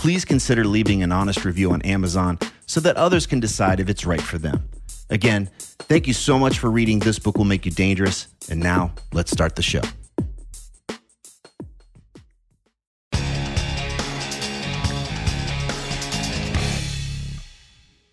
please consider leaving an honest review on Amazon so that others can decide if it's right for them. Again, thank you so much for reading This Book Will Make You Dangerous. And now, let's start the show.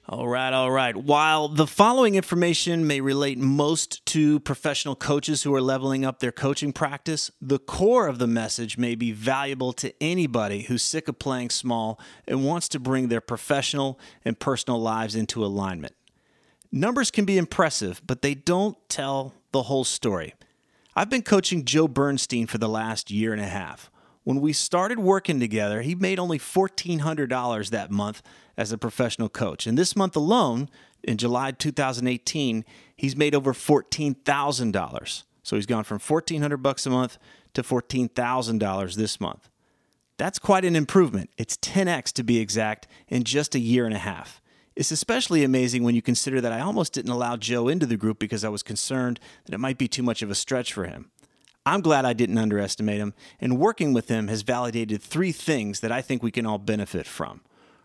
All right, all right. While the following information may relate most to professional coaches who are leveling up their coaching practice, the core of the message may be valuable to anybody who's sick of playing small and wants to bring their professional and personal lives into alignment. Numbers can be impressive, but they don't tell the whole story. I've been coaching Joe Bernstein for the last year and a half. When we started working together, he made only $1,400 that month as a professional coach. And this month alone, in July 2018, he's made over $14,000. So he's gone from 1400 bucks a month to $14,000 this month. That's quite an improvement. It's 10x to be exact in just a year and a half. It's especially amazing when you consider that I almost didn't allow Joe into the group because I was concerned that it might be too much of a stretch for him. I'm glad I didn't underestimate him, and working with him has validated three things that I think we can all benefit from.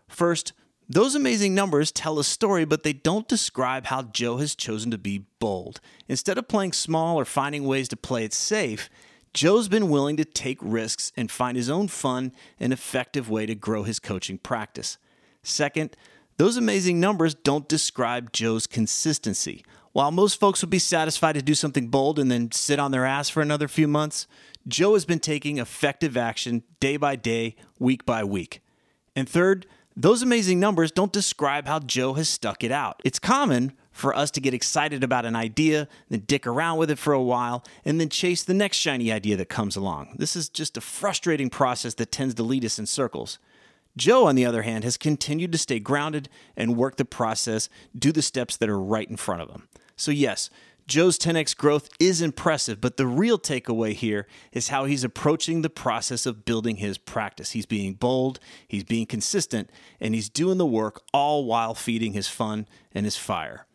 First, those amazing numbers tell a story, but they don't describe how Joe has chosen to be bold. Instead of playing small or finding ways to play it safe, Joe's been willing to take risks and find his own fun and effective way to grow his coaching practice. Second, those amazing numbers don't describe Joe's consistency. While most folks would be satisfied to do something bold and then sit on their ass for another few months, Joe has been taking effective action day by day, week by week. And third, those amazing numbers don't describe how Joe has stuck it out. It's common for us to get excited about an idea, then dick around with it for a while, and then chase the next shiny idea that comes along. This is just a frustrating process that tends to lead us in circles. Joe, on the other hand, has continued to stay grounded and work the process, do the steps that are right in front of him. So, yes, Joe's 10x growth is impressive, but the real takeaway here is how he's approaching the process of building his practice. He's being bold, he's being consistent, and he's doing the work all while feeding his fun and his fire.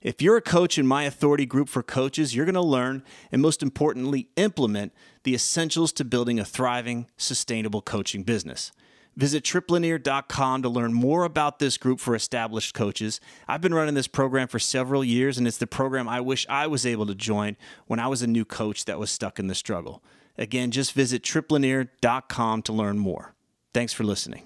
If you're a coach in my authority group for coaches, you're going to learn and most importantly, implement the essentials to building a thriving, sustainable coaching business. Visit tripplanier.com to learn more about this group for established coaches. I've been running this program for several years, and it's the program I wish I was able to join when I was a new coach that was stuck in the struggle. Again, just visit tripplanier.com to learn more. Thanks for listening.